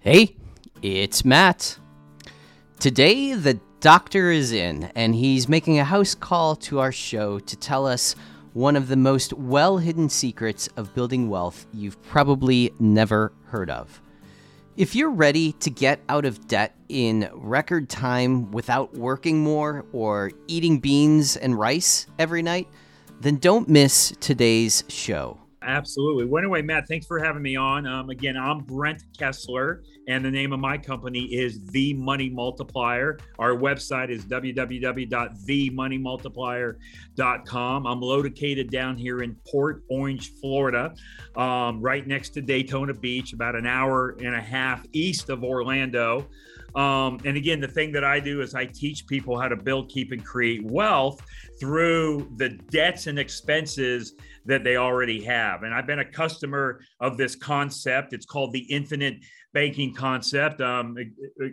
Hey, it's Matt. Today, the doctor is in, and he's making a house call to our show to tell us one of the most well hidden secrets of building wealth you've probably never heard of. If you're ready to get out of debt in record time without working more or eating beans and rice every night, then don't miss today's show. Absolutely. Well, anyway, Matt, thanks for having me on. Um, again, I'm Brent Kesler, and the name of my company is The Money Multiplier. Our website is www.themoneymultiplier.com. I'm located down here in Port Orange, Florida, um, right next to Daytona Beach, about an hour and a half east of Orlando. Um, and again, the thing that I do is I teach people how to build, keep, and create wealth through the debts and expenses that they already have. And I've been a customer of this concept. It's called the infinite banking concept. Um,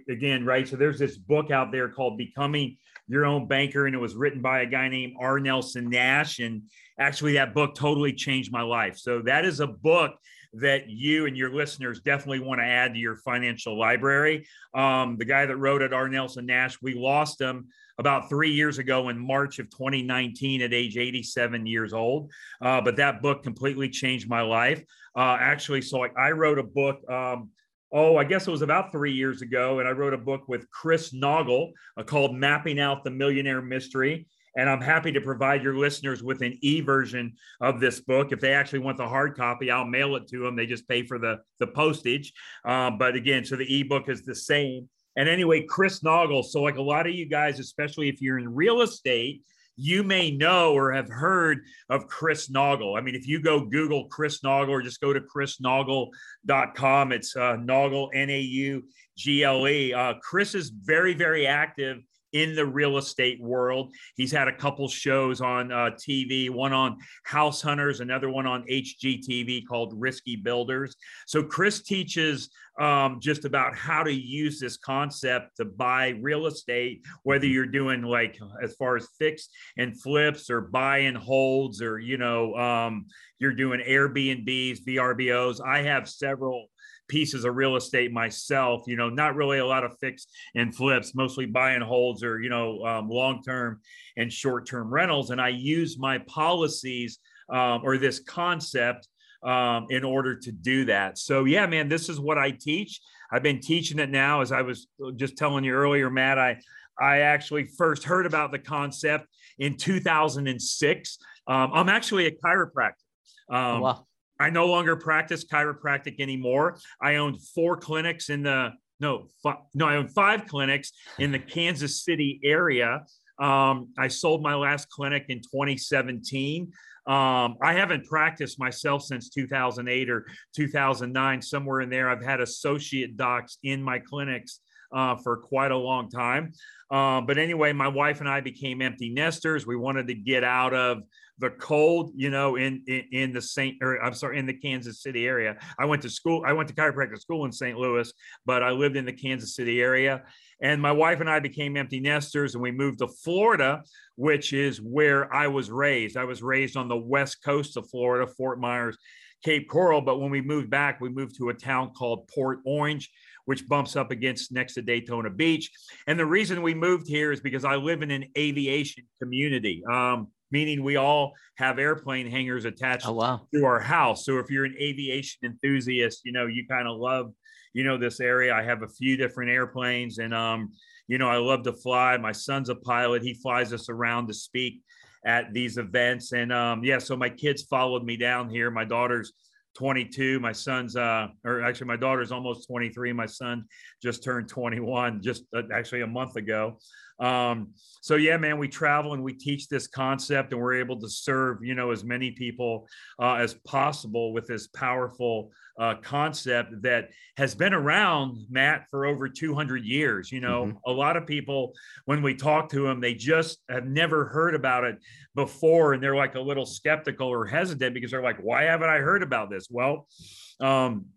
again, right? So there's this book out there called Becoming Your Own Banker, and it was written by a guy named R. Nelson Nash. And actually, that book totally changed my life. So that is a book that you and your listeners definitely want to add to your financial library. Um, the guy that wrote it, R. Nelson Nash, we lost him about three years ago in March of 2019 at age 87 years old. Uh, but that book completely changed my life. Uh, actually, so I, I, wrote a book. Um, oh, I guess it was about three years ago, and I wrote a book with Chris Naugle uh, called Mapping Out the Millionaire Mystery. And I'm happy to provide your listeners with an e version of this book. If they actually want the hard copy, I'll mail it to them. They just pay for the, the postage. Uh, but again, so the ebook is the same. And anyway, Chris Naugle. So, like a lot of you guys, especially if you're in real estate, you may know or have heard of Chris Naugle. I mean, if you go Google Chris Naugle or just go to chrisnaugle.com, it's uh, Naugle, N A U G L E. Uh, Chris is very, very active in the real estate world. He's had a couple shows on uh, TV, one on House Hunters, another one on HGTV called Risky Builders. So Chris teaches um, just about how to use this concept to buy real estate, whether you're doing like as far as fix and flips or buy and holds, or you know, um, you're doing Airbnbs, VRBOs. I have several pieces of real estate myself. You know, not really a lot of fix and flips, mostly buy and holds or you know um, long term and short term rentals. And I use my policies um, or this concept um, in order to do that. So yeah, man, this is what I teach. I've been teaching it now, as I was just telling you earlier, Matt. I I actually first heard about the concept in 2006. Um, I'm actually a chiropractor. Um, wow. I no longer practice chiropractic anymore. I owned four clinics in the no, five, no, I own five clinics in the Kansas City area. Um, I sold my last clinic in 2017. Um, I haven't practiced myself since 2008 or 2009, somewhere in there. I've had associate docs in my clinics uh, for quite a long time. Uh, but anyway, my wife and I became empty nesters. We wanted to get out of the cold, you know, in, in, in the St. or I'm sorry, in the Kansas City area. I went to school. I went to chiropractic school in St. Louis, but I lived in the Kansas City area. And my wife and I became empty nesters, and we moved to Florida, which is where I was raised. I was raised on the west coast of Florida, Fort Myers, Cape Coral. But when we moved back, we moved to a town called Port Orange which bumps up against next to Daytona Beach. And the reason we moved here is because I live in an aviation community. Um, meaning we all have airplane hangars attached oh, wow. to our house. So if you're an aviation enthusiast, you know, you kind of love, you know, this area. I have a few different airplanes and, um, you know, I love to fly. My son's a pilot. He flies us around to speak at these events. And um, yeah, so my kids followed me down here. My daughter's 22. My son's, uh, or actually, my daughter's almost 23. My son just turned 21 just uh, actually a month ago. Um, so yeah, man, we travel and we teach this concept, and we're able to serve you know as many people uh, as possible with this powerful uh, concept that has been around, Matt, for over 200 years. You know, mm-hmm. a lot of people when we talk to them, they just have never heard about it before, and they're like a little skeptical or hesitant because they're like, "Why haven't I heard about this?" Well. Um,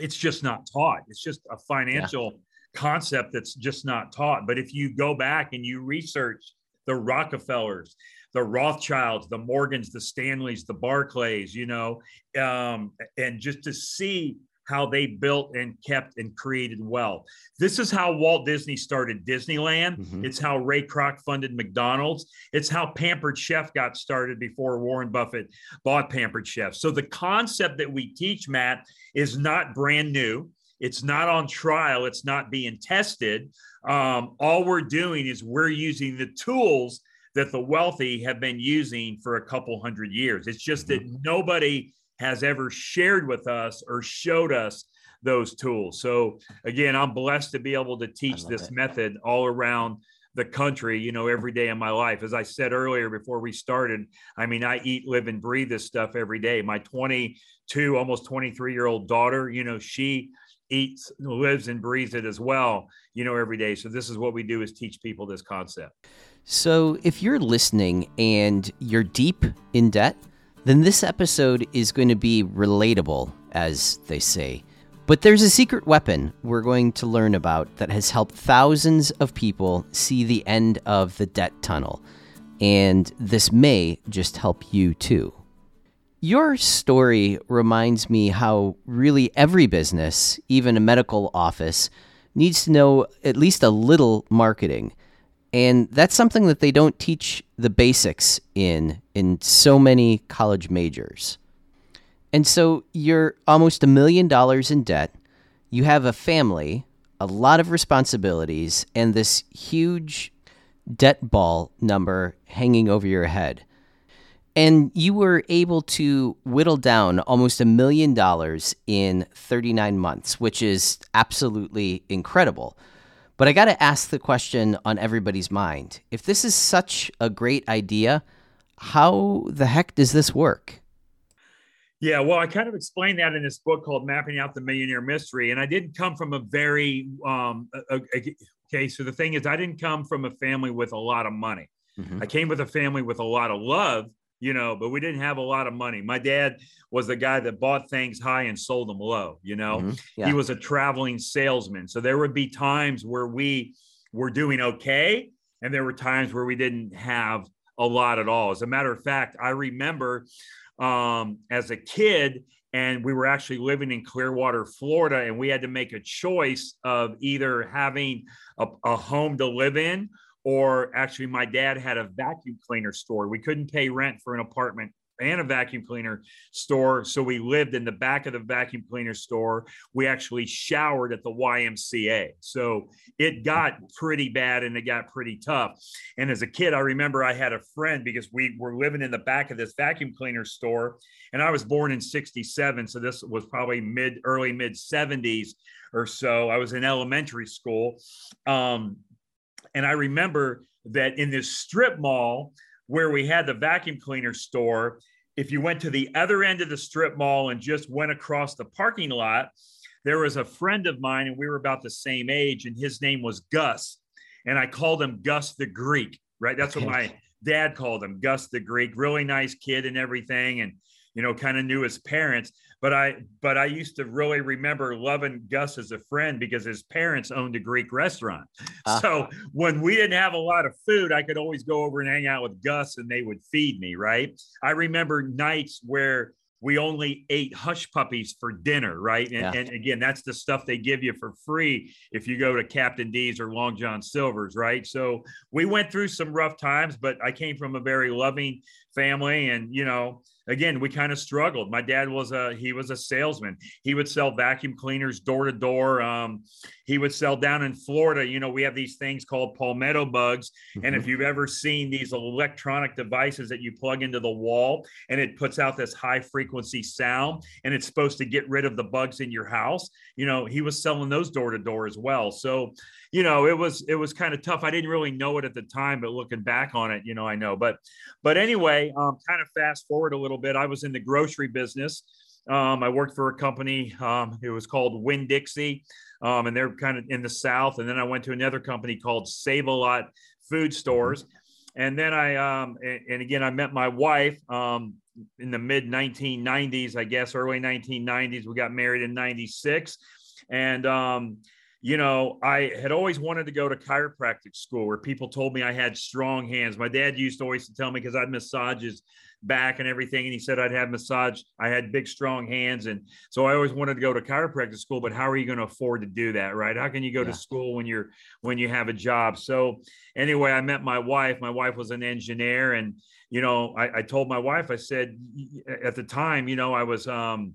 it's just not taught. It's just a financial yeah concept that's just not taught. But if you go back and you research the Rockefellers, the Rothschilds, the Morgans, the Stanleys, the Barclays, you know, um, and just to see how they built and kept and created wealth. This is how Walt Disney started Disneyland. Mm-hmm. It's how Ray Kroc funded McDonald's. It's how Pampered Chef got started before Warren Buffett bought Pampered Chef. So the concept that we teach, Matt, is not brand new. It's not on trial. It's not being tested. Um, all we're doing is we're using the tools that the wealthy have been using for a couple hundred years. It's just mm-hmm. that nobody has ever shared with us or showed us those tools. So again, I'm blessed to be able to teach this it. method all around the country, you know, every day of my life. As I said earlier before we started, I mean, I eat, live, and breathe this stuff every day. My 22, almost 23 year old daughter, you know, she eats, lives, and breathes it as well, you know, every day. So this is what we do is teach people this concept. So if you're listening and you're deep in debt, then this episode is going to be relatable, as they say. But there's a secret weapon we're going to learn about that has helped thousands of people see the end of the debt tunnel. And this may just help you too. Your story reminds me how really every business, even a medical office, needs to know at least a little marketing. And that's something that they don't teach the basics in in so many college majors. And so you're almost a million dollars in debt. You have a family, a lot of responsibilities, and this huge debt ball number hanging over your head. And you were able to whittle down almost a million dollars in 39 months, which is absolutely incredible. But I got to ask the question on everybody's mind. If this is such a great idea, how the heck does this work? Yeah, well, I kind of explained that in this book called Mapping Out the Millionaire Mystery. And I didn't come from a very, um, okay, so the thing is, I didn't come from a family with a lot of money. Mm-hmm. I came with a family with a lot of love, you know, but we didn't have a lot of money. My dad was the guy that bought things high and sold them low, you know. Mm-hmm. Yeah. He was a traveling salesman. So there would be times where we were doing okay and there were times where we didn't have a lot at all. As a matter of fact, I remember um, as a kid and we were actually living in Clearwater, Florida, and we had to make a choice of either having a, a home to live in or actually my dad had a vacuum cleaner store. We couldn't pay rent for an apartment and a vacuum cleaner store. So we lived in the back of the vacuum cleaner store. We actually showered at the YMCA. So it got pretty bad and it got pretty tough. And as a kid, I remember I had a friend because we were living in the back of this vacuum cleaner store. And I was born in 67. So this was probably mid, early mid 70s or so. I was in elementary school. Um, and I remember that in this strip mall where we had the vacuum cleaner store, if you went to the other end of the strip mall and just went across the parking lot, there was a friend of mine, and we were about the same age, and his name was Gus. And I called him Gus the Greek, right? That's what my dad called him, Gus the Greek. Really nice kid and everything. And you know, kind of knew his parents. But I, but I used to really remember loving Gus as a friend because his parents owned a Greek restaurant. Uh, so when we didn't have a lot of food, I could always go over and hang out with Gus, and they would feed me. Right? I remember nights where we only ate hush puppies for dinner, right? And, yeah. and, again, that's the stuff they give you for free if you go to Captain D's or Long John Silver's, right? So we went through some rough times, but I came from a very loving family, and you know, again we kind of struggled. My dad was a he was a salesman. He would sell vacuum cleaners door to door um, he would sell down in florida. You know we have these things called palmetto bugs. Mm-hmm. and if mm-hmm. you've ever seen these electronic devices that you plug into the wall and it puts out this high frequency sound and it's supposed to get rid of the bugs in your house you know he was selling those door to door as well. So you know it was it was kind of tough. I didn't really know it at the time but looking back on it you know i know. But but anyway um, kind of fast forward a little bit. I was in the grocery business. Um, i worked for a company um, it was called winn dixie um, and they're kind of in the south. And then i went to another company called save a lot food stores. And then i um, and, and again i met my wife um, in the mid 1990s i guess early 1990s we got married in 96 and um, you know, I had always wanted to go to chiropractic school where people told me I had strong hands. My dad used to always tell me because I'd massages back and everything. And he said I'd have massage. I had big, strong hands. And so I always wanted to go to chiropractic school, but how are you going to afford to do that? Right. How can you go yeah. to school when you're, when you have a job? So anyway, I met my wife. My wife was an engineer and, you know, I, I told my wife, I said at the time, you know, I was, um,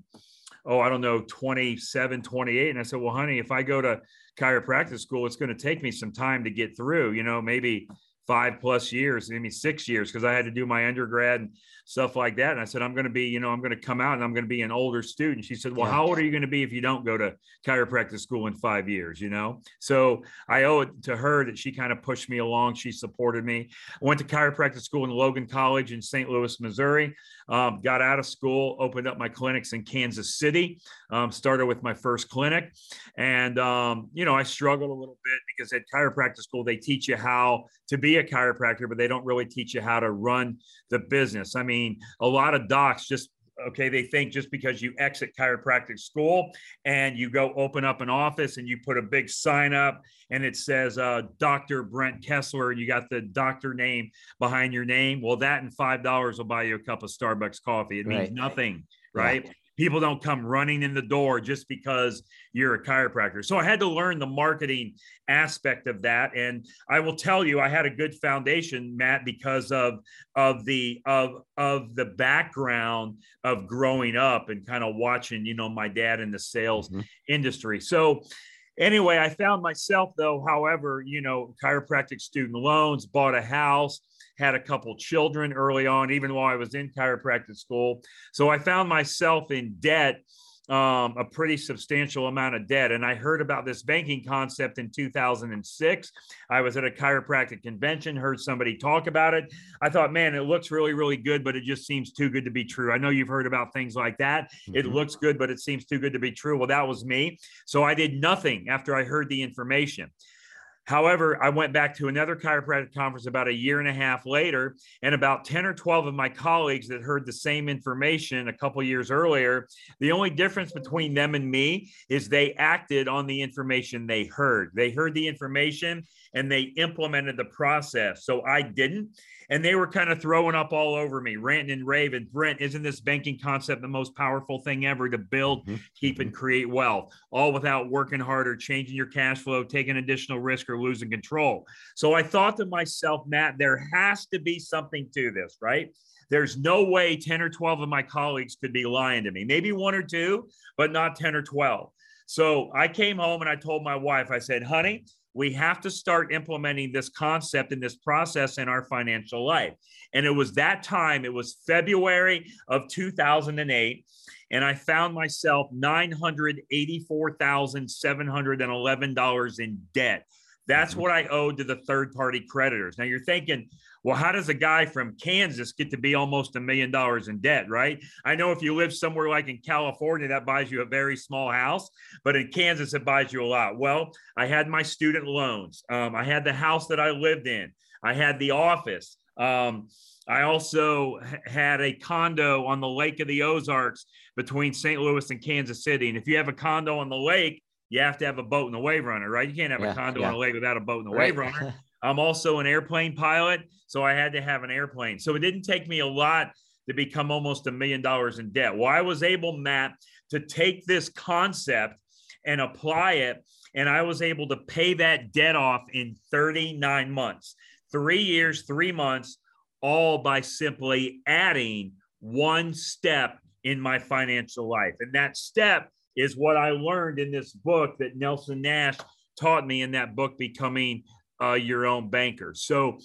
oh, I don't know, 27, 28. And I said, well, honey, if I go to chiropractic school, it's going to take me some time to get through, you know, maybe five plus years, maybe six years, because I had to do my undergrad and stuff like that. And I said, I'm going to be, you know, I'm going to come out and I'm going to be an older student. She said, Well, yeah. how old are you going to be if you don't go to chiropractic school in five years? You know, so I owe it to her that she kind of pushed me along. She supported me. I went to chiropractic school in Logan College in St. Louis, Missouri. Um, got out of school, opened up my clinics in Kansas City, um, started with my first clinic. And, um, you know, I struggled a little bit because at chiropractic school, they teach you how to be a chiropractor, but they don't really teach you how to run the business. I mean, a lot of docs just okay they think just because you exit chiropractic school and you go open up an office and you put a big sign up and it says uh, dr brent kesler and you got the doctor name behind your name well that and five dollars will buy you a cup of starbucks coffee. It means right. nothing right? yeah people don't come running in the door just because you're a chiropractor. So I had to learn the marketing aspect of that. And I will tell you, I had a good foundation, Matt, because of of the of of the background of growing up and kind of watching, you know, my dad in the sales mm-hmm. industry. So anyway, I found myself though, however, you know, chiropractic student loans, bought a house had a couple children early on, even while I was in chiropractic school. So I found myself in debt, um, a pretty substantial amount of debt. And I heard about this banking concept in 2006. I was at a chiropractic convention, heard somebody talk about it. I thought, man, it looks really, really good, but it just seems too good to be true. I know you've heard about things like that. Mm-hmm. It looks good, but it seems too good to be true. Well, that was me. So I did nothing after I heard the information. However, I went back to another chiropractic conference about a year and a half later, and about 10 or 12 of my colleagues that heard the same information a couple years earlier, the only difference between them and me is they acted on the information they heard. They heard the information and they implemented the process. So I didn't and they were kind of throwing up all over me, ranting and raving. Brent, isn't this banking concept the most powerful thing ever to build, mm-hmm. keep, and create wealth, all without working harder, changing your cash flow, taking additional risk, or losing control? So I thought to myself, Matt, there has to be something to this, right? There's no way 10 or 12 of my colleagues could be lying to me. Maybe one or two, but not 10 or 12. So I came home and I told my wife, I said, honey, we have to start implementing this concept and this process in our financial life. And it was that time, it was February of 2008. And I found myself $984,711 in debt. That's mm-hmm. what I owed to the third party creditors. Now you're thinking, well, how does a guy from Kansas get to be almost a million dollars in debt, right? I know if you live somewhere like in California, that buys you a very small house, but in Kansas, it buys you a lot. Well, I had my student loans, um, I had the house that I lived in, I had the office. Um, I also had a condo on the Lake of the Ozarks between St. Louis and Kansas City. And if you have a condo on the lake, you have to have a boat and a wave runner, right? You can't have yeah, a condo yeah. on a lake without a boat and a right. wave runner. I'm also an airplane pilot, so I had to have an airplane. So it didn't take me a lot to become almost a million dollars in debt. Well, I was able, Matt, to take this concept and apply it, and I was able to pay that debt off in 39 months, three years, three months, all by simply adding one step in my financial life. And that step is what I learned in this book that Nelson Nash taught me in that book, Becoming uh, your own banker. So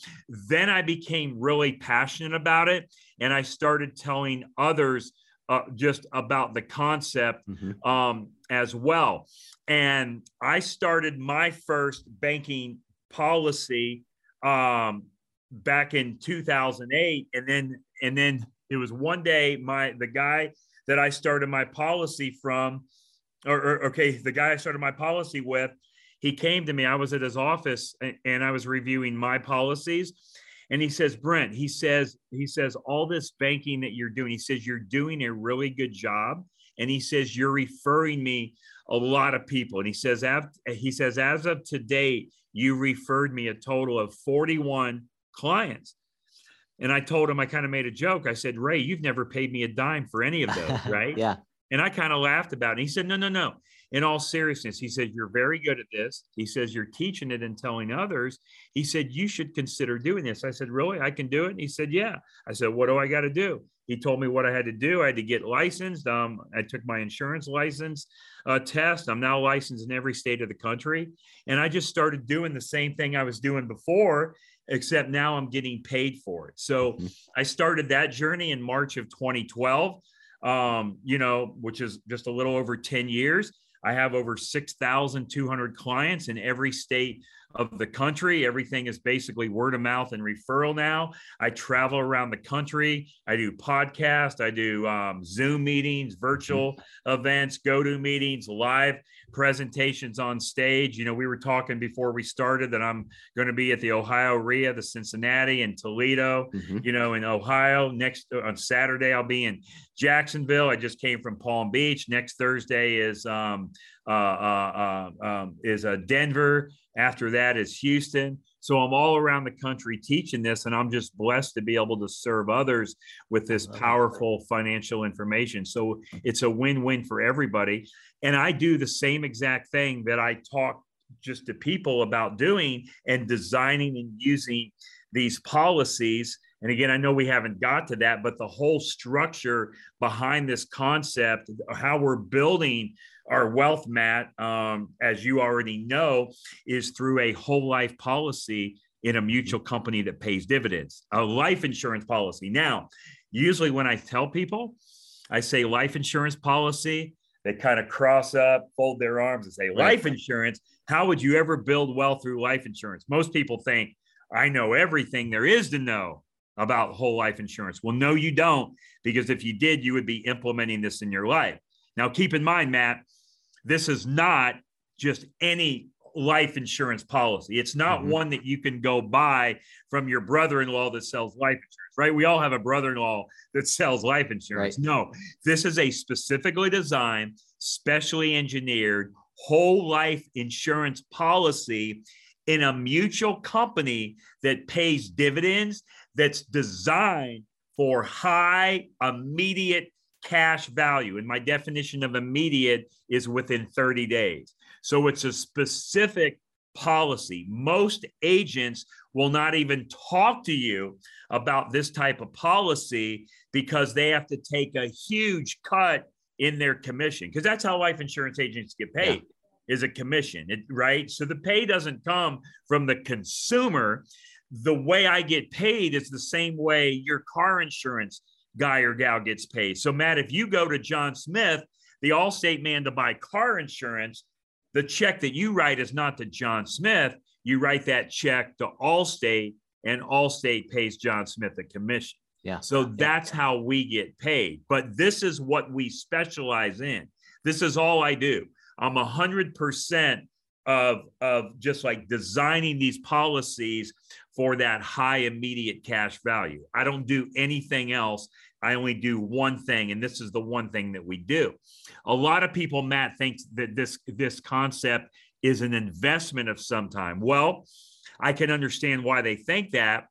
then I became really passionate about it. And I started telling others uh, just about the concept mm-hmm. um, as well. And I started my first banking policy um, back in 2008. And then, and then it was one day my, the guy that I started my policy from, or, or okay, the guy I started my policy with, he came to me. I was at his office and I was reviewing my policies. And he says, Brent, he says, he says, all this banking that you're doing, he says, you're doing a really good job. and he says, You're referring me a lot of people. And he says, he says, as of today, you referred me a total of 41 clients. And I told him, I kind of made a joke. I said, Ray, you've never paid me a dime for any of those, right? yeah. And I kind of laughed about it. He said, No, no, no. In all seriousness, he said, You're very good at this. He says, You're teaching it and telling others. He said, You should consider doing this. I said, Really? I can do it? And he said, Yeah. I said, What do I got to do? He told me what I had to do. I had to get licensed. Um, I took my insurance license uh, test. I'm now licensed in every state of the country. And I just started doing the same thing I was doing before, except now I'm getting paid for it. So mm-hmm. I started that journey in March of 2012, um, you know, which is just a little over 10 years. I have over 6,200 clients in every state of the country. Everything is basically word of mouth and referral now. I travel around the country. I do podcasts. I do um, Zoom meetings, virtual mm-hmm. events, go to meetings, live presentations on stage. You know, we were talking before we started that I'm going to be at the Ohio RIA, the Cincinnati, and Toledo. Mm-hmm. You know, in Ohio. Next uh, on Saturday, I'll be in Jacksonville. I just came from Palm Beach. Next Thursday is um, uh, uh, uh, um, is uh, Denver. After that is Houston. So I'm all around the country teaching this, and I'm just blessed to be able to serve others with this powerful financial information. So it's a win win for everybody. And I do the same exact thing that I talk just to people about doing and designing and using these policies. And again, I know we haven't got to that, but the whole structure behind this concept, how we're building our wealth, Matt, um, as you already know, is through a whole life policy in a mutual company that pays dividends, a life insurance policy. Now, usually when I tell people, I say life insurance policy, they kind of cross up, fold their arms, and say, life insurance. How would you ever build wealth through life insurance? Most people think, I know everything there is to know about whole life insurance. Well, no, you don't, because if you did, you would be implementing this in your life. Now, keep in mind, Matt, this is not just any life insurance policy. It's not mm-hmm. one that you can go buy from your brother-in-law that sells life insurance, right? We all have a brother-in-law that sells life insurance. Right. No, this is a specifically designed, specially engineered whole life insurance policy in a mutual company that pays dividends that's designed for high immediate cash value. And my definition of immediate is within 30 days. So it's a specific policy. Most agents will not even talk to you about this type of policy because they have to take a huge cut in their commission because that's how life insurance agents get paid. Yeah. Is a commission, it, right? So the pay doesn't come from the consumer. The way I get paid is the same way your car insurance guy or gal gets paid. So, Matt, if you go to John Smith, the Allstate man, to buy car insurance, the check that you write is not to John Smith. You write that check to Allstate, and Allstate pays John Smith a commission. Yeah. So that's how we get paid. But this is what we specialize in. This is all I do. I'm a hundred percent of of just like designing these policies for that high immediate cash value. I don't do anything else. I only do one thing, and this is the one thing that we do. A lot of people, Matt, thinks that this this concept is an investment of some time. Well, I can understand why they think that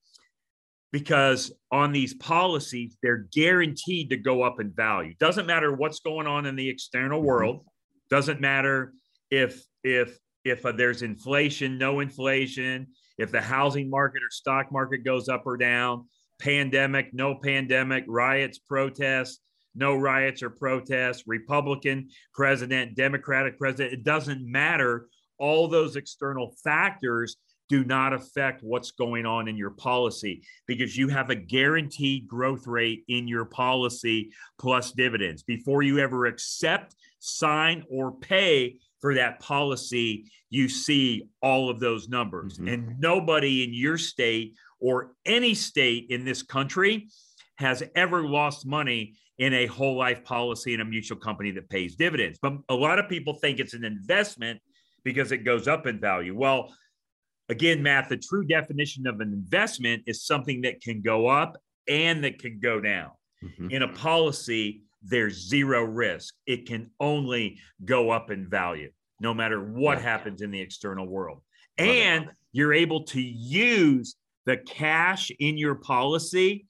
because on these policies, they're guaranteed to go up in value. Doesn't matter what's going on in the external mm-hmm. world. Doesn't matter if if if uh, there's inflation, no inflation, if the housing market or stock market goes up or down, pandemic, no pandemic, riots, protests, no riots or protests, Republican president, Democratic president, it doesn't matter. All those external factors do not affect what's going on in your policy because you have a guaranteed growth rate in your policy plus dividends. Before you ever accept, sign, or pay for that policy, you see all of those numbers. Mm-hmm. And nobody in your state or any state in this country has ever lost money in a whole life policy in a mutual company that pays dividends. But a lot of people think it's an investment because it goes up in value. Well, again, Matt, the true definition of an investment is something that can go up and that can go down. Mm-hmm. In a policy, there's zero risk. It can only go up in value no matter what yeah. happens in the external world. Love and it. you're able to use the cash in your policy,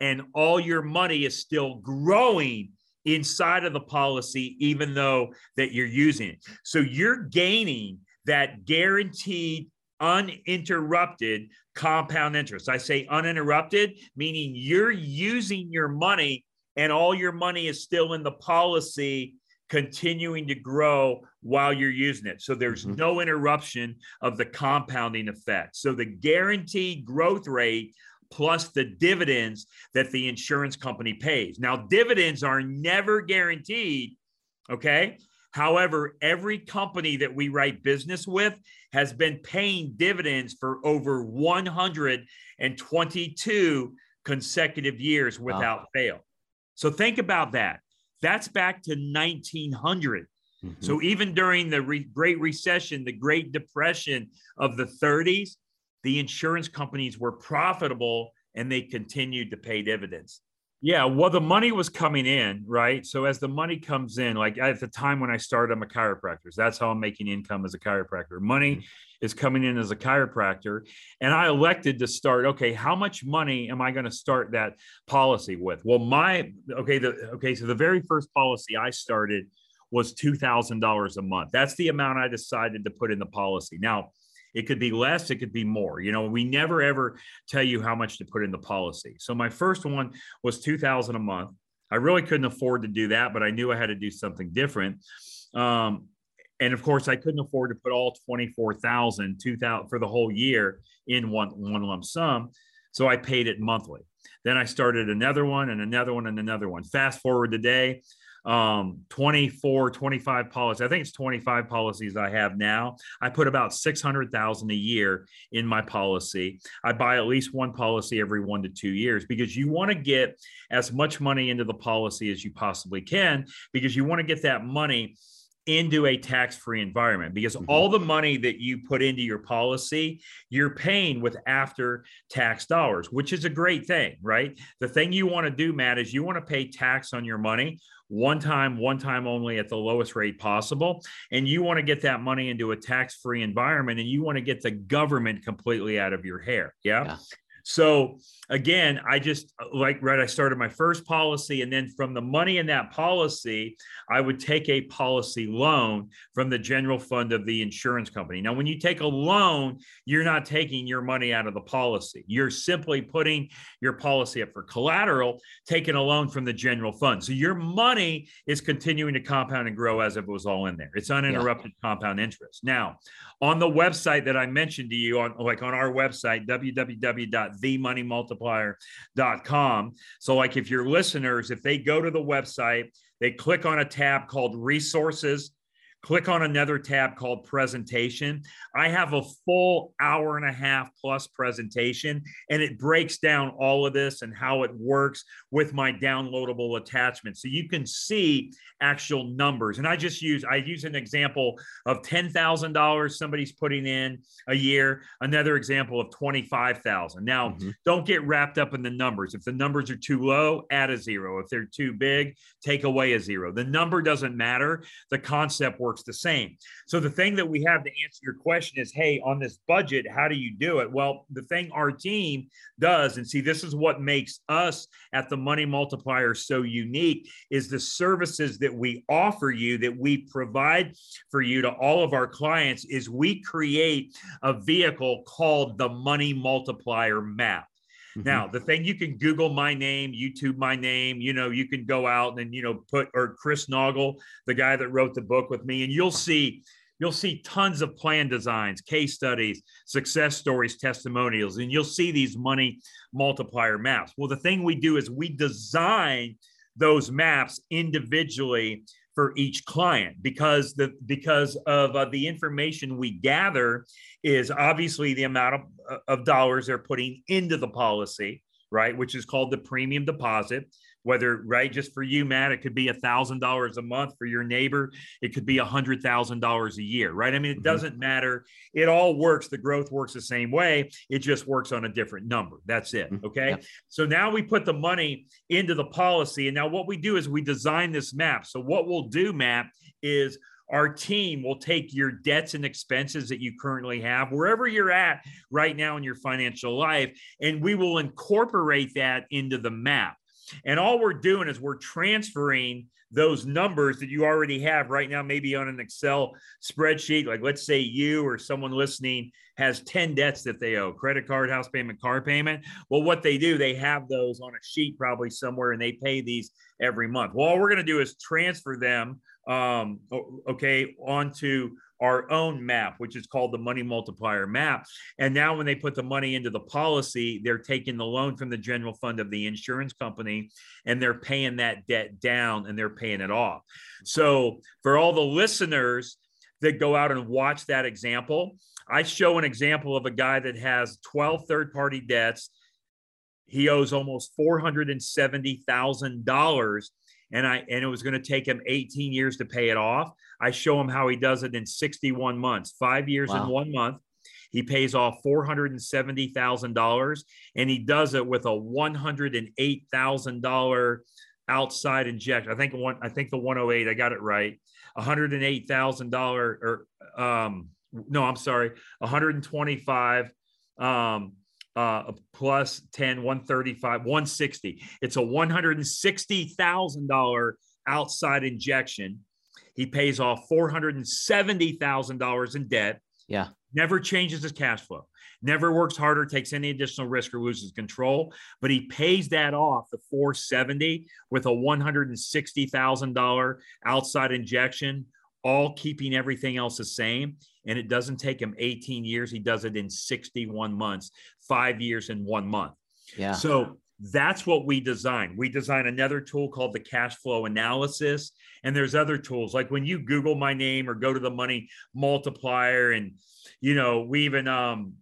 and all your money is still growing inside of the policy, even though that you're using it. So you're gaining that guaranteed uninterrupted compound interest. I say uninterrupted, meaning you're using your money and all your money is still in the policy continuing to grow while you're using it. So there's mm-hmm. no interruption of the compounding effect. So the guaranteed growth rate plus the dividends that the insurance company pays. Now, dividends are never guaranteed. Okay. However, every company that we write business with has been paying dividends for over 122 consecutive years without wow. fail. So think about that. That's back to 1900. Mm-hmm. So even during the re- Great Recession, the Great Depression of the 30s, the insurance companies were profitable and they continued to pay dividends. Yeah, well, the money was coming in, right? So as the money comes in, like at the time when I started, I'm a chiropractor. So that's how I'm making income as a chiropractor. Money mm-hmm. is coming in as a chiropractor, and I elected to start. Okay, how much money am I going to start that policy with? Well, my okay, the okay, so the very first policy I started was two thousand dollars a month. That's the amount I decided to put in the policy. Now it could be less, it could be more. You know, we never ever tell you how much to put in the policy. So my first one was 2000 a month. I really couldn't afford to do that, but I knew I had to do something different. Um, and of course, I couldn't afford to put all 24,000, 2000 for the whole year in one, one lump sum. So I paid it monthly. Then I started another one and another one and another one. Fast forward today, um 24 25 policies i think it's 25 policies i have now i put about 600000 a year in my policy i buy at least one policy every one to two years because you want to get as much money into the policy as you possibly can because you want to get that money into a tax free environment because mm-hmm. all the money that you put into your policy, you're paying with after tax dollars, which is a great thing, right? The thing you want to do, Matt, is you want to pay tax on your money one time, one time only at the lowest rate possible. And you want to get that money into a tax free environment and you want to get the government completely out of your hair. Yeah? yeah. So again, I just like right, I started my first policy, and then from the money in that policy, I would take a policy loan from the general fund of the insurance company. Now, when you take a loan, you're not taking your money out of the policy. You're simply putting your policy up for collateral, taking a loan from the general fund. So your money is continuing to compound and grow as if it was all in there. It's uninterrupted yeah. compound interest. Now, on the website that I mentioned to you on like on our website, www.themoneymultiplier.com. So, like if your listeners, if they go to the website, they click on a tab called resources click on another tab called presentation. I have a full hour and a half plus presentation, and it breaks down all of this and how it works with my downloadable attachment. So you can see actual numbers. And I just use, I use an example of $10,000 somebody's putting in a year, another example of 25,000. Now, mm-hmm. don't get wrapped up in the numbers. If the numbers are too low, add a zero. If they're too big, take away a zero. The number doesn't matter. The concept works works the same. So the thing that we have to answer your question is, hey, on this budget, how do you do it? Well, the thing our team does, and see, this is what makes us at the Money Multiplier so unique, is the services that we offer you, that we provide for you to all of our clients, is we create a vehicle called the Money Multiplier Map. Mm-hmm. Now, the thing you can Google my name, YouTube my name, you know, you can go out and, you know, put, or Chris Naugle, the guy that wrote the book with me, and you'll see, you'll see tons of plan designs, case studies, success stories, testimonials, and you'll see these money multiplier maps. Well, the thing we do is we design those maps individually for each client because the because of uh, the information we gather is obviously the amount of, uh, of dollars they're putting into the policy right which is called the premium deposit whether right just for you matt it could be a thousand dollars a month for your neighbor it could be a hundred thousand dollars a year right i mean it mm-hmm. doesn't matter it all works the growth works the same way it just works on a different number that's it mm-hmm. okay yep. so now we put the money into the policy and now what we do is we design this map so what we'll do matt is our team will take your debts and expenses that you currently have, wherever you're at right now in your financial life, and we will incorporate that into the map. And all we're doing is we're transferring those numbers that you already have right now, maybe on an Excel spreadsheet. Like, let's say you or someone listening has 10 debts that they owe credit card, house payment, car payment. Well, what they do, they have those on a sheet probably somewhere and they pay these every month. Well, all we're going to do is transfer them um, okay, onto our own map, which is called the money multiplier map. And now, when they put the money into the policy, they're taking the loan from the general fund of the insurance company and they're paying that debt down and they're paying it off. So, for all the listeners that go out and watch that example, I show an example of a guy that has 12 third party debts. He owes almost $470,000 and I and it was going to take him 18 years to pay it off. I show him how he does it in 61 months, five years wow. and one month. He pays off $470,000 and he does it with a $108,000 outside injection. I think one, I think the 108, I got it right. $108,000 or, um, no, I'm sorry, 125, um, uh, plus 10, 135, 160. It's a $160,000 outside injection. He pays off $470,000 in debt. Yeah. Never changes his cash flow. Never works harder, takes any additional risk or loses control, but he pays that off the 470 with a $160,000 outside injection, all keeping everything else the same and it doesn't take him 18 years. He does it in 61 months, five years in one month. Yeah. So that's what we design. We design another tool called the cash flow analysis. And there's other tools like when you Google my name or go to the money multiplier, and you know, we even um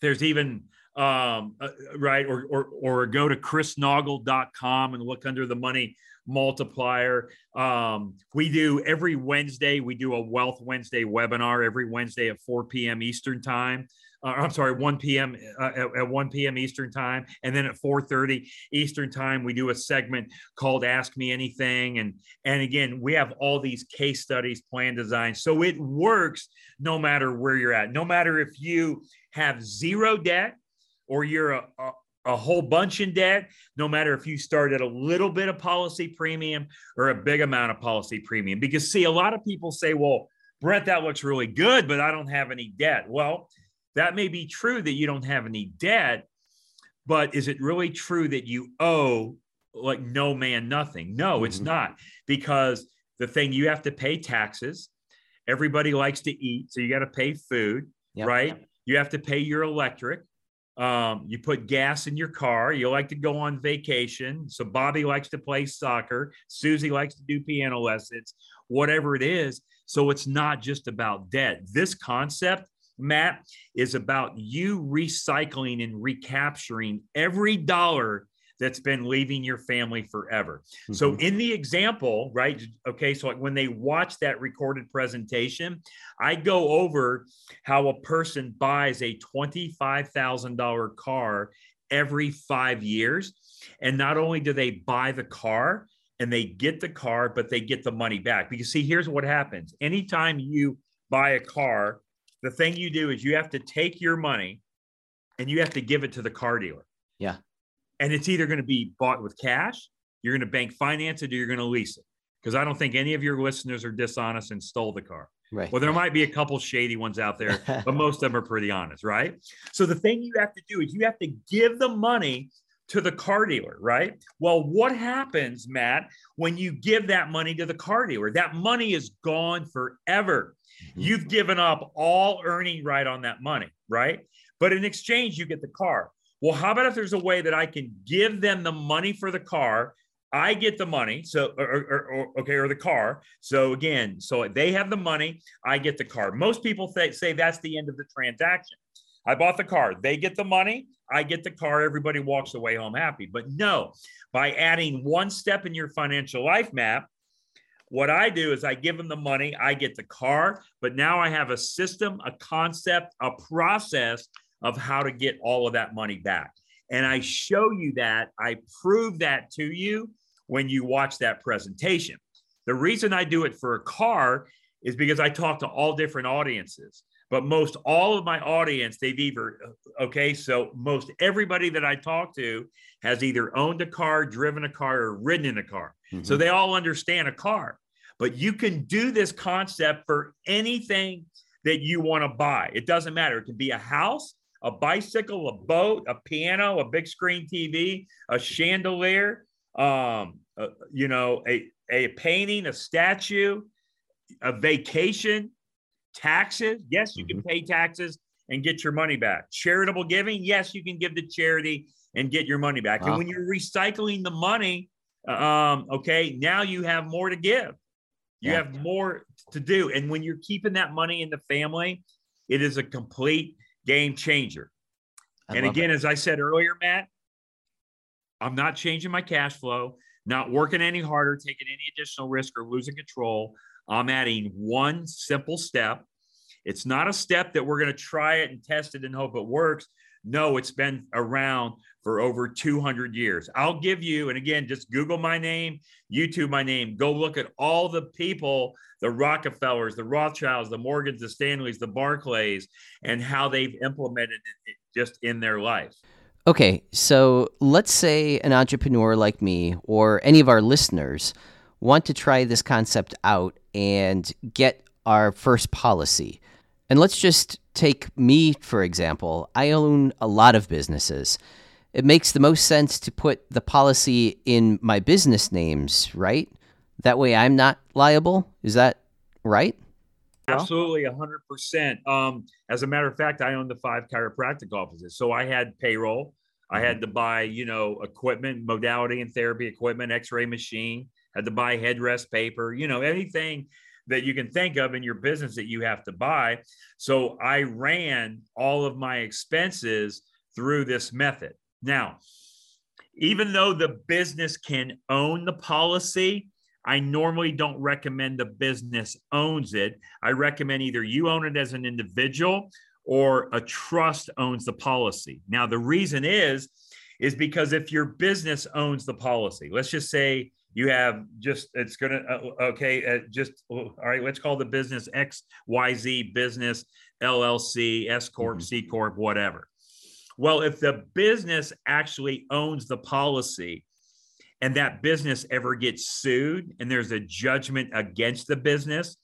there's even um uh, right or or or go to chrisnaugle.com and look under the money multiplier. Um, we do every Wednesday, we do a Wealth Wednesday webinar every Wednesday at 4 p.m. Eastern Time. Uh, I'm sorry, 1 p.m. Uh, at, at, 1 p.m. Eastern time, and then at 4:30 Eastern time, we do a segment called "Ask Me Anything," and and again, we have all these case studies, plan designs, so it works no matter where you're at, no matter if you have zero debt or you're a, a, a whole bunch in debt, no matter if you start at a little bit of policy premium or a big amount of policy premium. Because, see, a lot of people say, well, Brent, that looks really good, but I don't have any debt. Well, that may be true that you don't have any debt, but is it really true that you owe like no man nothing? No, mm-hmm. it's not because the thing you have to pay taxes. Everybody likes to eat, so you got to pay food, yep. right? You have to pay your electric um, you put gas in your car. You like to go on vacation. So Bobby likes to play soccer. Susie likes to do piano lessons, whatever it is. So it's not just about debt. This concept, Matt, is about you recycling and recapturing every dollar that's been leaving your family forever. Mm-hmm. So in the example, right? Okay, so like when they watch that recorded presentation, I go over how a person buys a $25,000 car every 5 years and not only do they buy the car and they get the car but they get the money back because see here's what happens. Anytime you buy a car, the thing you do is you have to take your money and you have to give it to the car dealer. Yeah and it's either going to be bought with cash, you're going to bank finance it, or you're going to lease it. Because I don't think any of your listeners are dishonest and stole the car. Right. Well, there might be a couple shady ones out there, but most of them are pretty honest, right? So the thing you have to do is you have to give the money to the car dealer, right? Well, what happens, Matt, when you give that money to the car dealer? That money is gone forever. Mm-hmm. You've given up all earning right on that money, right? But in exchange, you get the car. Well, how about if there's a way that I can give them the money for the car? I get the money, so or, or, or, okay, or the car. So again, so they have the money, I get the car. Most people th- say that's the end of the transaction. I bought the car, they get the money, I get the car, everybody walks away home happy. But no, by adding one step in your financial life map, what I do is I give them the money, I get the car, but now I have a system, a concept, a process of how to get all of that money back. And I show you that, I prove that to you when you watch that presentation. The reason I do it for a car is because I talk to all different audiences but most all of my audience they've either okay so most everybody that i talk to has either owned a car driven a car or ridden in a car mm-hmm. so they all understand a car but you can do this concept for anything that you want to buy it doesn't matter it can be a house a bicycle a boat a piano a big screen tv a chandelier um uh, you know a, a painting a statue a vacation Taxes, yes, you can mm-hmm. pay taxes and get your money back. Charitable giving, yes, you can give to charity and get your money back. Wow. And when you're recycling the money, um, okay, now you have more to give. You yeah. have more to do. And when you're keeping that money in the family, it is a complete game changer. I and again, it. as I said earlier, Matt, I'm not changing my cash flow, not working any harder, taking any additional risk or losing control. I'm adding one simple step. It's not a step that we're going to try it and test it and hope it works. No, it's been around for over 200 years. I'll give you, and again, just Google my name, YouTube my name, go look at all the people, the Rockefellers, the Rothschilds, the Morgans, the Stanleys, the Barclays, and how they've implemented it just in their life. Okay, so let's say an entrepreneur like me or any of our listeners want to try this concept out and get our first policy. And let's just take me, for example. I own a lot of businesses. It makes the most sense to put the policy in my business names, right? That way I'm not liable. Is that right? Absolutely, 100%. Um, as a matter of fact, I own the five chiropractic offices. So I had payroll. I had mm-hmm. to buy, you know, equipment, modality and therapy equipment, x ray machine had to buy headrest paper, you know, anything that you can think of in your business that you have to buy. So I ran all of my expenses through this method. Now, even though the business can own the policy, I normally don't recommend the business owns it. I recommend either you own it as an individual or a trust owns the policy. Now, the reason is, is because if your business owns the policy, let's just say you have just it's gonna uh, okay uh, just all right let's call the business xyz business llc s corp mm-hmm. c corp whatever well if the business actually owns the policy and that business ever gets sued and there's a judgment against the business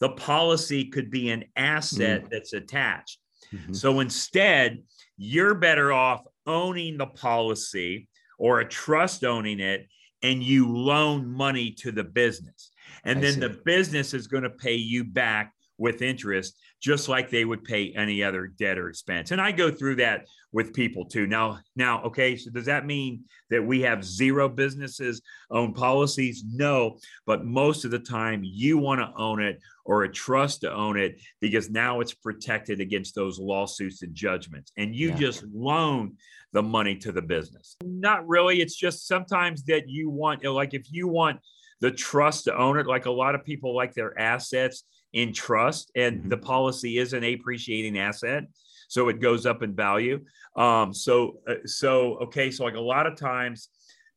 the policy could be an asset mm-hmm. that's attached mm-hmm. so instead you're better off owning the policy or a trust owning it and you loan money to the business. And I then see. the business is going to pay you back with interest, just like they would pay any other debt or expense. And I go through that with people too. Now, now, okay, so does that mean that we have zero businesses own policies? No, but most of the time you want to own it or a trust to own it because now it's protected against those lawsuits and judgments. And you yeah. just loan the money to the business. Not really. It's just sometimes that you want, like, if you want the trust to own it, like a lot of people like their assets in trust, and mm-hmm. the policy is an appreciating asset. So it goes up in value. Um, so, uh, so, okay. So, like a lot of times,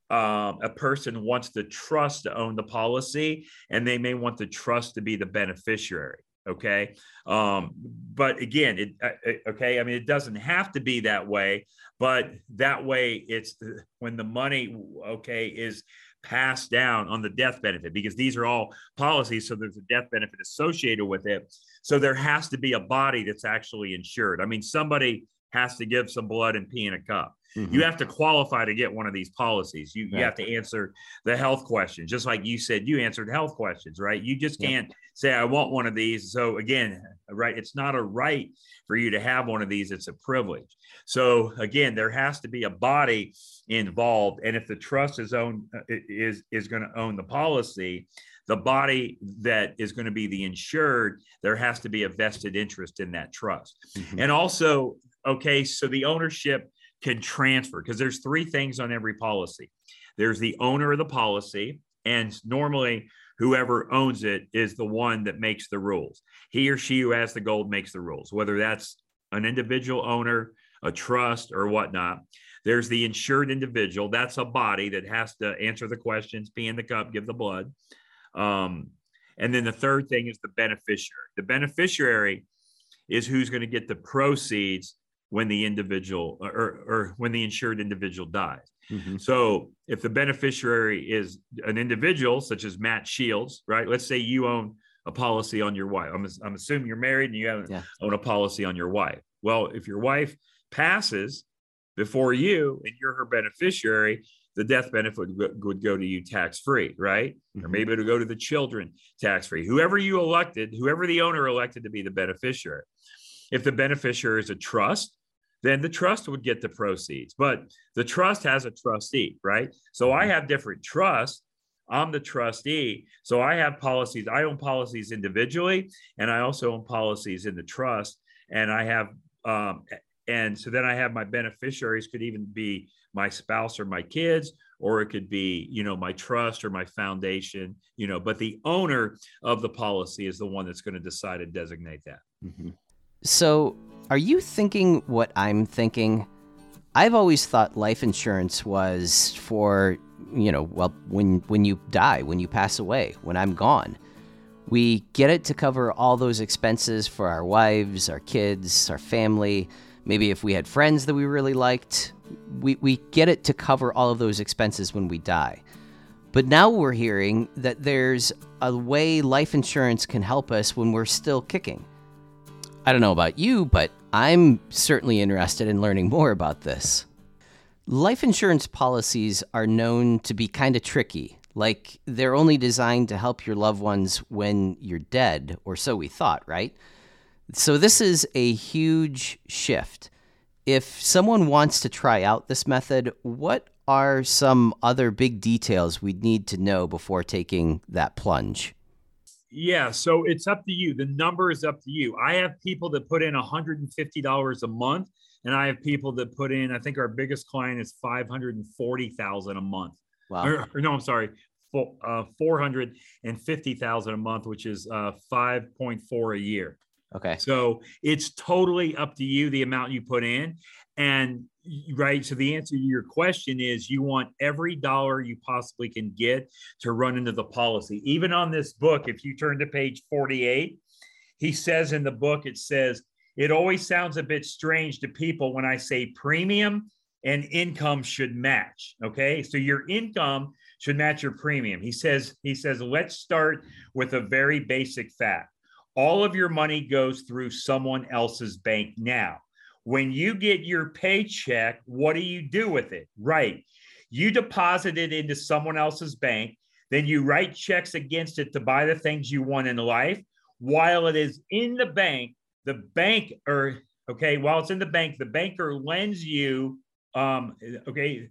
um, a person wants the trust to own the policy and they may want the trust to be the beneficiary okay um but again it, uh, uh, okay i mean it doesn't have to be that way but that way it's when the money okay is passed down on the death benefit because these are all policies so there's a death benefit associated with it so there has to be a body that's actually insured i mean somebody has to give some blood and pee in a cup Mm-hmm. You have to qualify to get one of these policies. You, right. you have to answer the health questions, just like you said you answered health questions, right? You just can't yep. Say, I want one of these. So, again, right, it's not a right for you to have one of these, it's a privilege. So, again, there has to be a body involved. And if the trust is owned, uh, is, is going to own the policy, the body that is going to be the insured, there has to be a vested interest in that trust. Mm-hmm. And also, okay, so the ownership can transfer because there's three things on every policy. There's the owner of the policy, and normally whoever owns it is the one that makes the rules. He or she who has the gold makes the rules, whether that's an individual owner, a trust, or whatnot. There's the insured individual. That's a body that has to answer the questions, pee in the cup, give the blood. Um, and then the third thing is the beneficiary. The beneficiary is who's going to get the proceeds when the individual or, or when the insured individual dies. Mm-hmm. So if the beneficiary is an individual such as Matt Shields, right? Let's say you own a policy on your wife. I'm, I'm assuming you're married and you have, yeah. own a policy on your wife. Well, if your wife passes before you and you're her beneficiary, the death benefit would go to you tax free, right? Mm-hmm. Or maybe it'll go to the children tax free. Whoever you elected, whoever the owner elected to be the beneficiary. If the beneficiary is a trust, then the trust would get the proceeds. But the trust has a trustee, right? So I have different trusts. I'm the trustee. So I have policies. I own policies individually, and I also own policies in the trust. And I have, um, and so then I have my beneficiaries could even be my spouse or my kids, or it could be, you know, my trust or my foundation, you know, but the owner of the policy is the one that's going to decide to designate that. Mm-hmm. So are you thinking what I'm thinking? I've always thought life insurance was for, you know, well, when when you die, when you pass away, when I'm gone. We get it to cover all those expenses for our wives, our kids, our family. Maybe if we had friends that we really liked, we, we get it to cover all of those expenses when we die. But now we're hearing that there's a way life insurance can help us when we're still kicking. I don't know about you, but I'm certainly interested in learning more about this. Life insurance policies are known to be kind of tricky, like they're only designed to help your loved ones when you're dead, or so we thought, right? So, this is a huge shift. If someone wants to try out this method, what are some other big details we'd need to know before taking that plunge? Yeah, so it's up to you. The number is up to you. I have people that put in $150 a month, and I have people that put in. I think our biggest client is 540,000 a month. Wow. Or, or, no, I'm sorry, four, uh, 450,000 a month, which is uh, 5.4 a year. Okay. So it's totally up to you the amount you put in. And right. So the answer to your question is you want every dollar you possibly can get to run into the policy. Even on this book, if you turn to page 48, he says in the book, it says, it always sounds a bit strange to people when I say premium and income should match. Okay. So your income should match your premium. He says, he says, let's start with a very basic fact. All of your money goes through someone else's bank now. When you get your paycheck, what do you do with it? Right. You deposit it into someone else's bank, then you write checks against it to buy the things you want in life. While it is in the bank, the bank, or okay, while it's in the bank, the banker lends you, um, okay,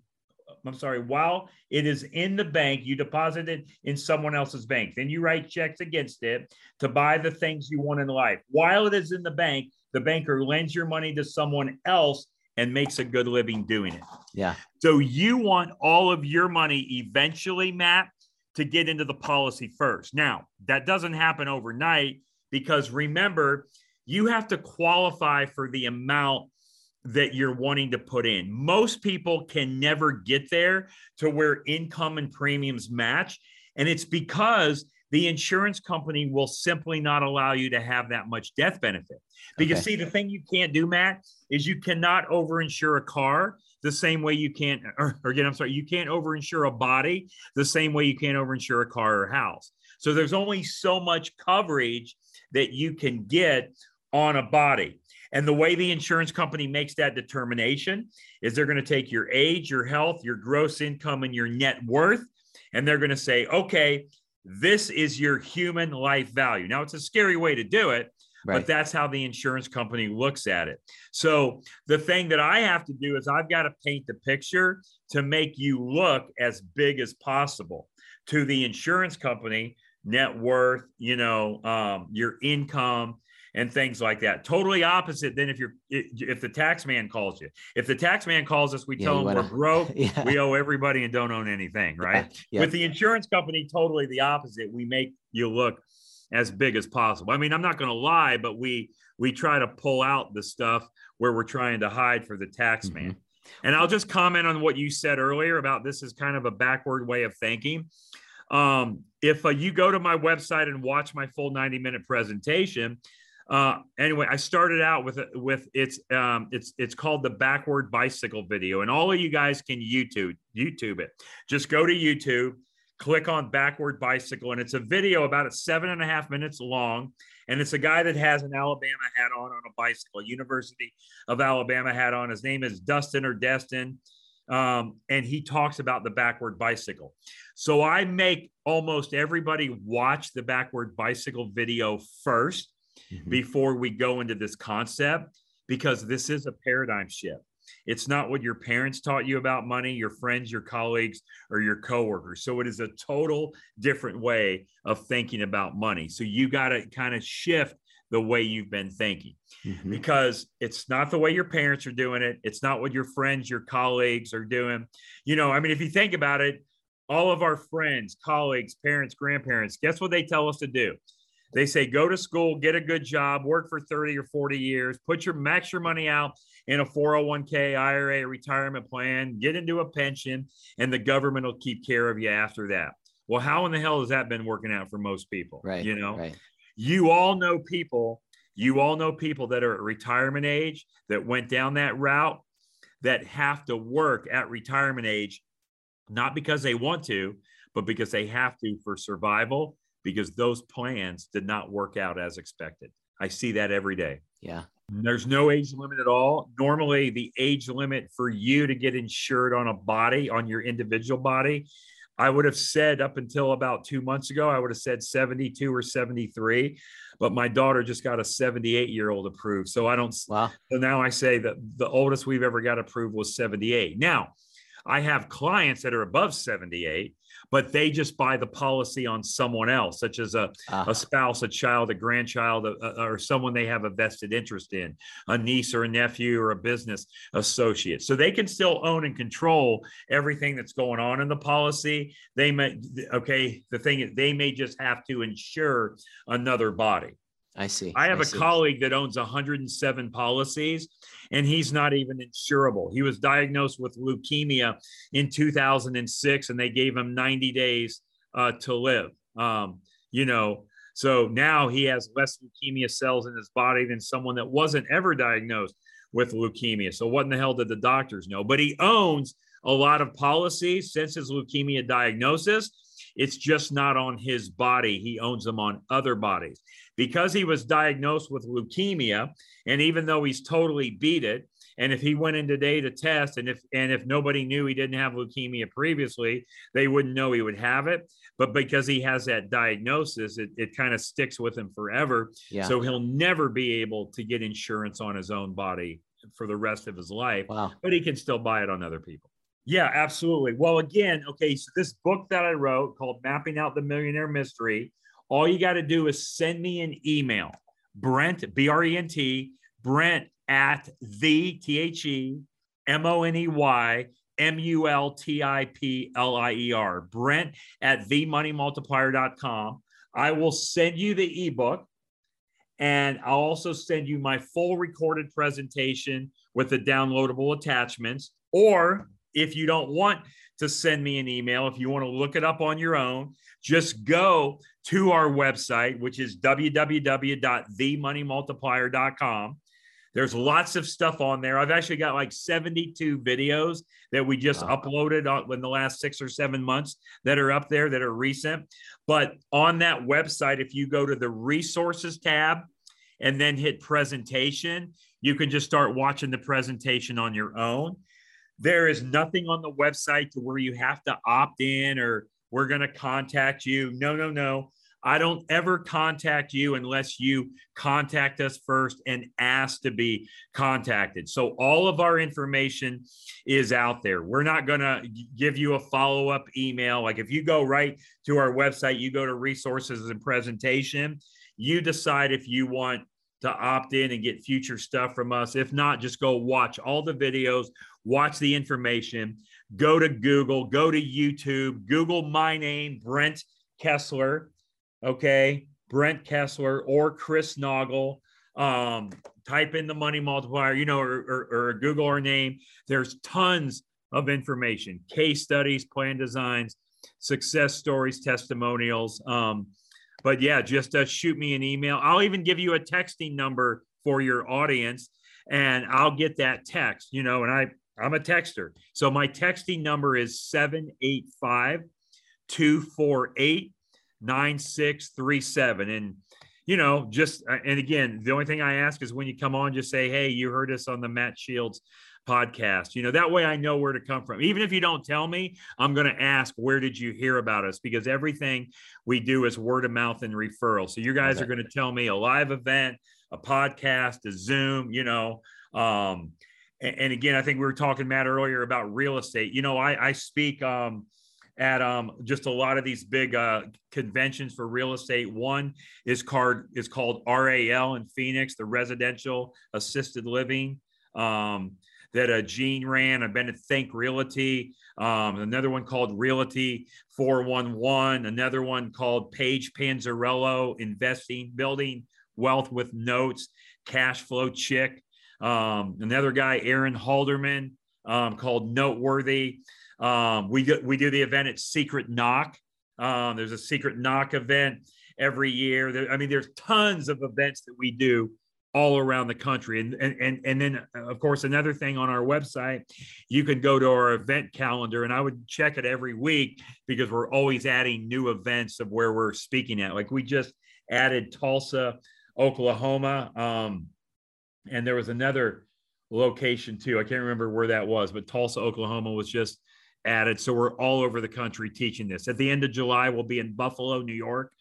I'm sorry, while it is in the bank, you deposit it in someone else's bank. Then you write checks against it to buy the things you want in life. While it is in the bank, the banker lends your money to someone else and makes a good living doing it. Yeah. So you want all of your money eventually, Matt, to get into the policy first. Now, that doesn't happen overnight because remember, you have to qualify for the amount that you're wanting to put in. Most people can never get there to where income and premiums match. And it's because the insurance company will simply not allow you to have that much death benefit. Because okay. see, the thing you can't do, Matt, is you cannot overinsure a car the same way you can't, or, or again, I'm sorry, you can't overinsure a body the same way you can't overinsure a car or house. So there's only so much coverage that you can get on a body. And the way the insurance company makes that determination is they're going to take your age, your health, your gross income, and your net worth, and they're going to say, okay, this is your human life value. Now, it's a scary way to do it, right. but that's how the insurance company looks at it. So, the thing that I have to do is I've got to paint the picture to make you look as big as possible to the insurance company net worth, you know, um, your income, and things like that. Totally opposite than if you're if the tax man calls you. If the tax man calls us, we yeah, tell him wanna, we're broke, yeah. we owe everybody and don't own anything, right? Yeah, With the insurance company, totally the opposite. We make you look as big as possible. I mean, I'm not going to lie, but we we try to pull out the stuff where we're trying to hide for the tax mm-hmm. man. And I'll just comment on what you said earlier about this is kind of a backward way of thinking. Um, if uh, you go to my website and watch my full 90 minute presentation, uh, anyway, I started out with with it's um, it's it's called the backward bicycle video, and all of you guys can YouTube YouTube it. Just go to YouTube, click on backward bicycle, and it's a video about a seven and a half minutes long, and it's a guy that has an Alabama hat on on a bicycle, University of Alabama hat on. His name is Dustin or Destin. Um, and he talks about the backward bicycle. So I make almost everybody watch the backward bicycle video first mm-hmm. before we go into this concept because this is a paradigm shift. It's not what your parents taught you about money, your friends, your colleagues, or your coworkers. So it is a total different way of thinking about money. So you got to kind of shift the way you've been thinking mm-hmm. because it's not the way your parents are doing it. It's not what your friends, your colleagues are doing. You know, I mean, if you think about it, all of our friends, colleagues, parents, grandparents, guess what they tell us to do? They say go to school, get a good job, work for 30 or 40 years, put your max your money out in a 401k, IRA, retirement plan, get into a pension, and the government will keep care of you after that. Well, how in the hell has that been working out for most people? Right. You know, right. you all know people, you all know people that are at retirement age that went down that route that have to work at retirement age, not because they want to, but because they have to for survival because those plans did not work out as expected. I see that every day. Yeah. There's no age limit at all. Normally, the age limit for you to get insured on a body, on your individual body, I would have said up until about two months ago, I would have said 72 or 73. But my daughter just got a 78 year old approved. So I don't, wow. so now I say that the oldest we've ever got approved was 78. Now, I have clients that are above 78 but they just buy the policy on someone else, such as a, uh, a spouse, a child, a grandchild, a, a, or someone they have a vested interest in, a niece or a nephew or a business associate. So they can still own and control everything that's going on in the policy. They may, okay, the thing is, they may just have to insure another body. I see. I have I a see. colleague that owns 107 policies and he's not even insurable. He was diagnosed with leukemia in 2006 and they gave him 90 days uh, to live. Um, you know, so now he has less leukemia cells in his body than someone that wasn't ever diagnosed with leukemia. So what in the hell did the doctors know? But he owns a lot of policies since his leukemia diagnosis. It's just not on his body. He owns them on other bodies because he was diagnosed with leukemia and even though he's totally beat it and if he went in today to test and if and if nobody knew he didn't have leukemia previously they wouldn't know he would have it but because he has that diagnosis it, it kind of sticks with him forever yeah. so he'll never be able to get insurance on his own body for the rest of his life wow. but he can still buy it on other people yeah absolutely well again okay so this book that i wrote called mapping out the millionaire mystery all you got to do is send me an email, Brent, B R E N T, Brent at the T H E M O N E Y M U L T I P L I E R, Brent at themoneymultiplier.com. I will send you the ebook and I'll also send you my full recorded presentation with the downloadable attachments. Or if you don't want to send me an email, if you want to look it up on your own, just go to our website, which is www.themoneymultiplier.com. There's lots of stuff on there. I've actually got like 72 videos that we just wow. uploaded in the last six or seven months that are up there that are recent. But on that website, if you go to the resources tab and then hit presentation, you can just start watching the presentation on your own. There is nothing on the website to where you have to opt in or we're going to contact you. No, no, no. I don't ever contact you unless you contact us first and ask to be contacted. So all of our information is out there. We're not going to give you a follow up email. Like if you go right to our website, you go to resources and presentation, you decide if you want to opt in and get future stuff from us. If not, just go watch all the videos, watch the information, go to Google, go to YouTube, Google my name, Brent Kesler. Okay. Brent Kesler or Chris Naugle. Um, type in the money multiplier, you know, or, or, or Google our name. There's tons of information, case studies, plan designs, success stories, testimonials. Um, but yeah, just uh, shoot me an email. I'll even give you a texting number for your audience, and I'll get that text. You know, and I I'm a texter, so my texting number is 785 248 9637 and you know just uh, and again the only thing i ask is when you come on just say hey you heard us on the matt shields podcast. You know, that way I know where to come from. Even if you don't tell me, I'm going to ask, where did you hear about us? Because everything we do is word of mouth and referral. So you guys okay. are going to tell me a live event, a podcast, a Zoom, you know. Um, and, again, I think we were talking, Matt, earlier about real estate. You know, I, I speak um, at um, just a lot of these big uh, conventions for real estate. One is called is called RAL in Phoenix, the Residential Assisted Living. Um, that uh, Gene ran. I've been at Think Realty. Um, another one called Realty 411. Another one called Paige Panzarello Investing, Building Wealth with Notes, Cash Flow Chick. Um, another guy, Aaron Halderman, um, called Noteworthy. Um, we do, we do the event at Secret Knock. Um, there's a Secret Knock event every year. There, I mean, there's tons of events that we do all around the country. And, and, and, and then, of course, another thing on our website, you can go to our event calendar and I would check it every week because we're always adding new events of where we're speaking at. Like we just added Tulsa, Oklahoma. Um, and there was another location too. I can't remember where that was, but Tulsa, Oklahoma was just added. So we're all over the country teaching this. At the end of July, we'll be in Buffalo, New York.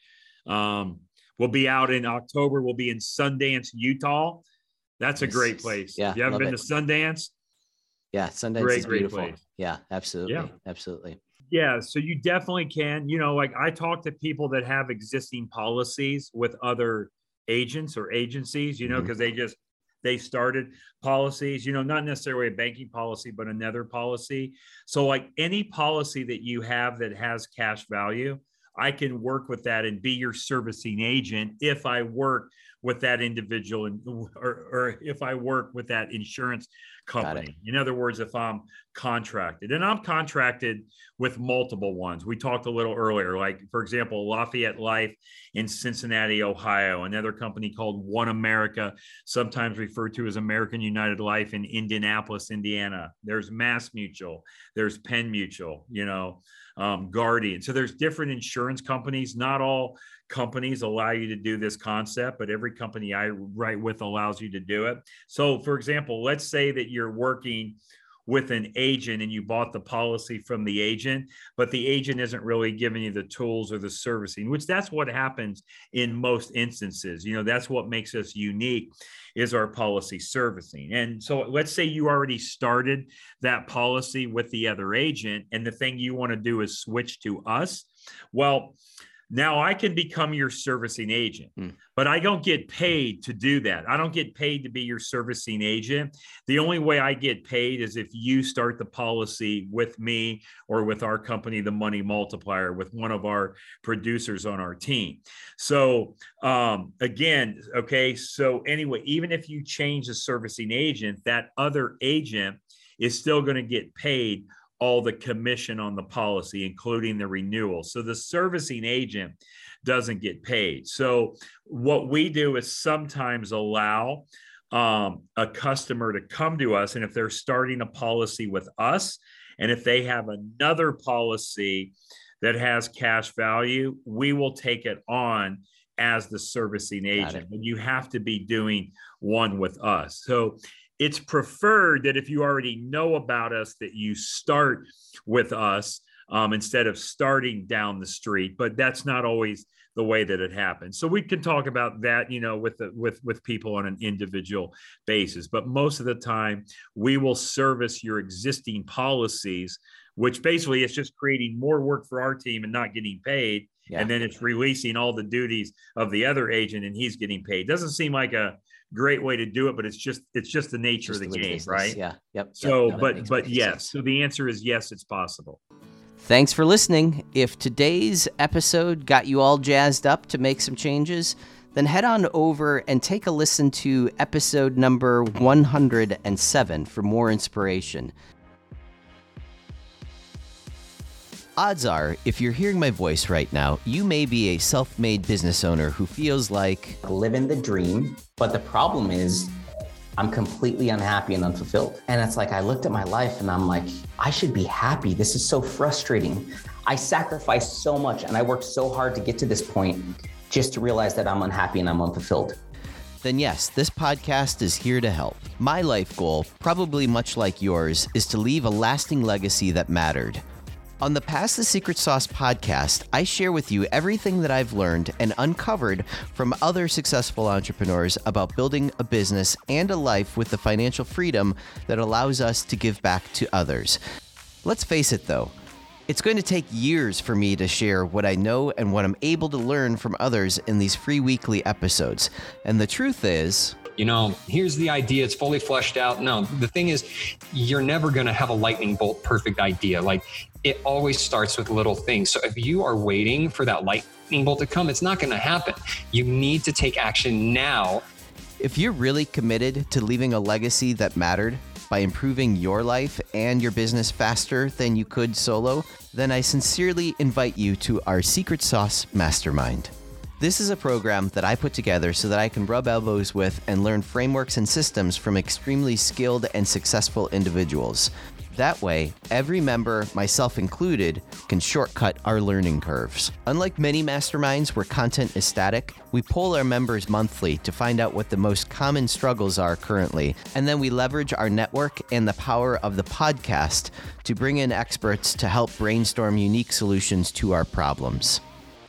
Um, We'll be out in October. We'll be in Sundance, Utah. That's a great place. Yeah. You haven't been it. to Sundance? Yeah. Sundance great, is beautiful. Place. Yeah, absolutely. Yeah. Absolutely. Yeah. So you definitely can, you know, like I talk to people that have existing policies with other agents or agencies, you know, because mm-hmm. they just, they started policies, you know, not necessarily a banking policy, but another policy. So, like any policy that you have that has cash value, I can work with that and be your servicing agent if I work with that individual and or, or if I work with that insurance company. In other words, if I'm contracted and I'm contracted with multiple ones. We talked a little earlier, like for example, Lafayette Life in Cincinnati, Ohio, another company called One America, sometimes referred to as American United Life in Indianapolis, Indiana. There's Mass Mutual, there's Penn Mutual, you know um, Guardian. So there's different insurance companies. Not all companies allow you to do this concept, but every company I write with allows you to do it. So, for example, let's say that you're working with an agent and you bought the policy from the agent, but the agent isn't really giving you the tools or the servicing, which that's what happens in most instances. You know, that's what makes us unique is our policy servicing. And so let's say you already started that policy with the other agent and the thing you want to do is switch to us. Well, now I can become your servicing agent, mm. but I don't get paid to do that. I don't get paid to be your servicing agent. The only way I get paid is if you start the policy with me or with our company, the Money Multiplier, with one of our producers on our team. So, um, again, okay. So, anyway, even if you change the servicing agent, that other agent is still going to get paid all the commission on the policy, including the renewal. So the servicing agent doesn't get paid. So what we do is sometimes allow um, a customer to come to us, and if they're starting a policy with us, and if they have another policy that has cash value, we will take it on as the servicing agent. And you have to be doing one with us. So it's preferred that if you already know about us that you start with us um, instead of starting down the street but that's not always the way that it happens so we can talk about that you know with the, with with people on an individual basis but most of the time we will service your existing policies which basically is just creating more work for our team and not getting paid yeah. and then it's releasing all the duties of the other agent and he's getting paid doesn't seem like a great way to do it, but it's just it's just the nature Just of the the game, business- right? Yeah. Yep. So, yep, no, but but yes. sense. So the answer is yes, it's possible. Thanks for listening. If today's episode got you all jazzed up to make some changes, then head on over and take a listen to episode number 107 for more inspiration. Odds are, if you're hearing my voice right now, you may be a self made business owner who feels like living the dream. But the problem is, I'm completely unhappy and unfulfilled. And it's like, I looked at my life and I'm like, I should be happy. This is so frustrating. I sacrificed so much and I worked so hard to get to this point just to realize that I'm unhappy and I'm unfulfilled. then yes, this podcast is here to help. My life goal, probably much like yours, is to leave a lasting legacy that mattered. On the Pass the Secret Sauce podcast, I share with you everything that I've learned and uncovered from other successful entrepreneurs about building a business and a life with the financial freedom that allows us to give back to others. Let's face it though, it's going to take years for me to share what I know and what I'm able to learn from others in these free weekly episodes. And the truth is, you know, here's the idea, it's fully fleshed out. No, the thing is, you're never going to have a lightning bolt perfect idea. Like it always starts with little things. So if you are waiting for that lightning bolt to come, it's not going to happen. You need to take action now. if you're really committed to leaving a legacy that mattered by improving your life and your business faster than you could solo, then I sincerely invite you to our Secret Sauce Mastermind. This is a program that I put together so that I can rub elbows with and learn frameworks and systems from extremely skilled and successful individuals. That way, every member, myself included, can shortcut our learning curves. Unlike many masterminds where content is static, we poll our members monthly to find out what the most common struggles are currently, and then we leverage our network and the power of the podcast to bring in experts to help brainstorm unique solutions to our problems.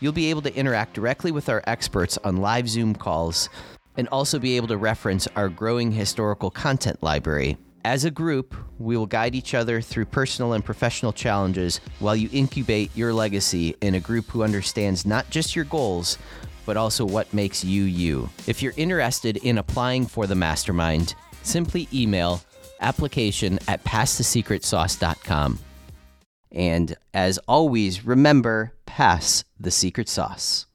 You'll be able to interact directly with our experts on live Zoom calls and also be able to reference our growing historical content library. As a group, we will guide each other through personal and professional challenges while you incubate your legacy in a group who understands not just your goals, but also what makes you you. If you're interested in applying for the mastermind, simply email application at passthesecretsauce.com. And as always, remember pass the secret sauce.